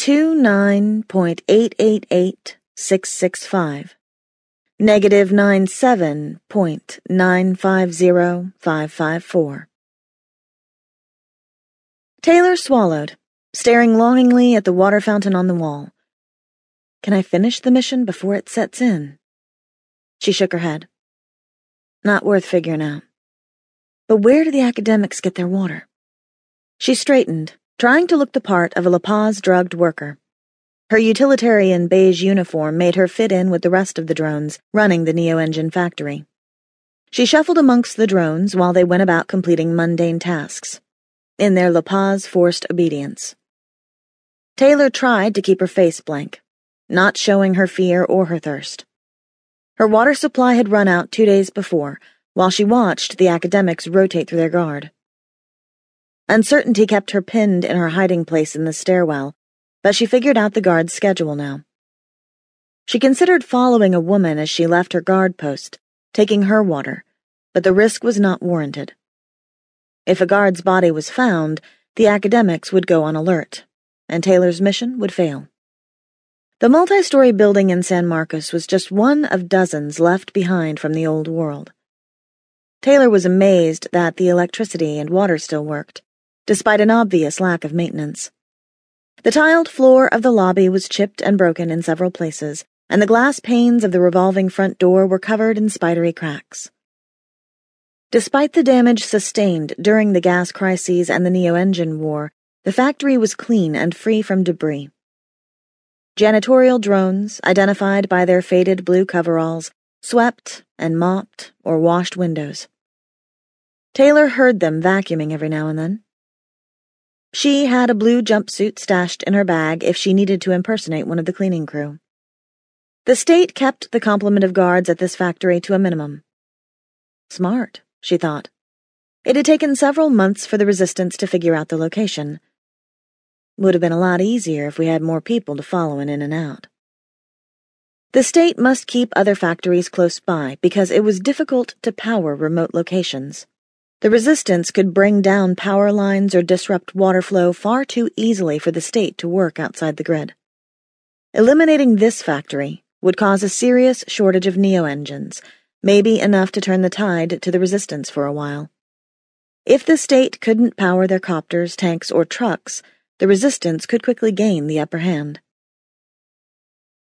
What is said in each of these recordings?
29.888665. Negative 97.950554. Taylor swallowed, staring longingly at the water fountain on the wall. Can I finish the mission before it sets in? She shook her head. Not worth figuring out. But where do the academics get their water? She straightened, trying to look the part of a La Paz drugged worker. Her utilitarian beige uniform made her fit in with the rest of the drones running the Neo Engine factory. She shuffled amongst the drones while they went about completing mundane tasks, in their La Paz forced obedience. Taylor tried to keep her face blank, not showing her fear or her thirst. Her water supply had run out two days before, while she watched the academics rotate through their guard. Uncertainty kept her pinned in her hiding place in the stairwell, but she figured out the guard's schedule now. She considered following a woman as she left her guard post, taking her water, but the risk was not warranted. If a guard's body was found, the academics would go on alert, and Taylor's mission would fail. The multi story building in San Marcos was just one of dozens left behind from the old world. Taylor was amazed that the electricity and water still worked despite an obvious lack of maintenance. The tiled floor of the lobby was chipped and broken in several places, and the glass panes of the revolving front door were covered in spidery cracks. Despite the damage sustained during the gas crises and the Neo Engine War, the factory was clean and free from debris. Janitorial drones, identified by their faded blue coveralls, swept and mopped or washed windows. Taylor heard them vacuuming every now and then. She had a blue jumpsuit stashed in her bag if she needed to impersonate one of the cleaning crew. The state kept the complement of guards at this factory to a minimum. Smart, she thought. It had taken several months for the resistance to figure out the location. Would have been a lot easier if we had more people to follow in in and out. The state must keep other factories close by because it was difficult to power remote locations. The resistance could bring down power lines or disrupt water flow far too easily for the state to work outside the grid. Eliminating this factory would cause a serious shortage of Neo engines, maybe enough to turn the tide to the resistance for a while. If the state couldn't power their copters, tanks, or trucks, the resistance could quickly gain the upper hand.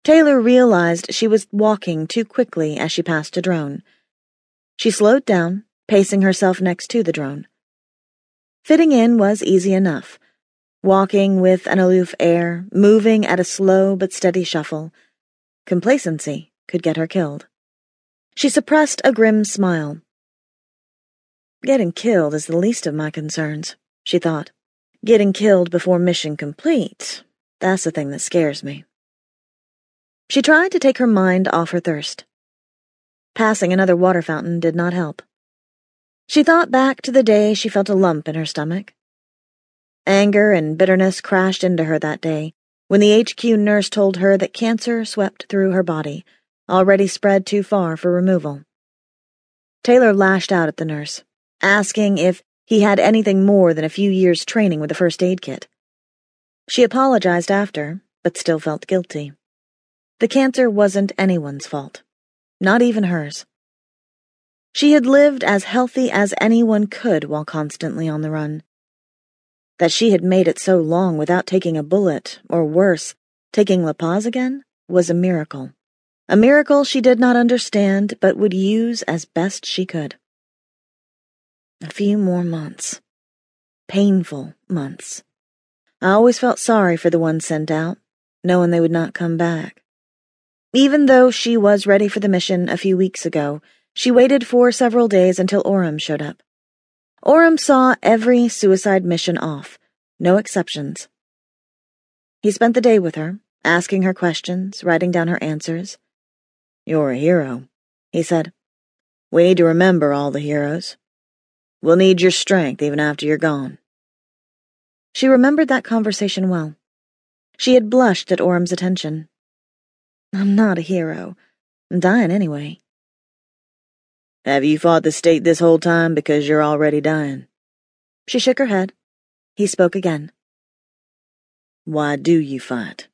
Taylor realized she was walking too quickly as she passed a drone. She slowed down pacing herself next to the drone. Fitting in was easy enough. Walking with an aloof air, moving at a slow but steady shuffle. Complacency could get her killed. She suppressed a grim smile. Getting killed is the least of my concerns, she thought. Getting killed before mission complete, that's the thing that scares me. She tried to take her mind off her thirst. Passing another water fountain did not help. She thought back to the day she felt a lump in her stomach. Anger and bitterness crashed into her that day when the HQ nurse told her that cancer swept through her body, already spread too far for removal. Taylor lashed out at the nurse, asking if he had anything more than a few years' training with a first aid kit. She apologized after, but still felt guilty. The cancer wasn't anyone's fault, not even hers. She had lived as healthy as anyone could while constantly on the run. That she had made it so long without taking a bullet, or worse, taking La Paz again, was a miracle. A miracle she did not understand but would use as best she could. A few more months. Painful months. I always felt sorry for the ones sent out, knowing they would not come back. Even though she was ready for the mission a few weeks ago, she waited for several days until Orem showed up. Orem saw every suicide mission off, no exceptions. He spent the day with her, asking her questions, writing down her answers. You're a hero, he said. We need to remember all the heroes. We'll need your strength even after you're gone. She remembered that conversation well. She had blushed at Orem's attention. I'm not a hero. I'm dying anyway. Have you fought the state this whole time because you're already dying? She shook her head. He spoke again. Why do you fight?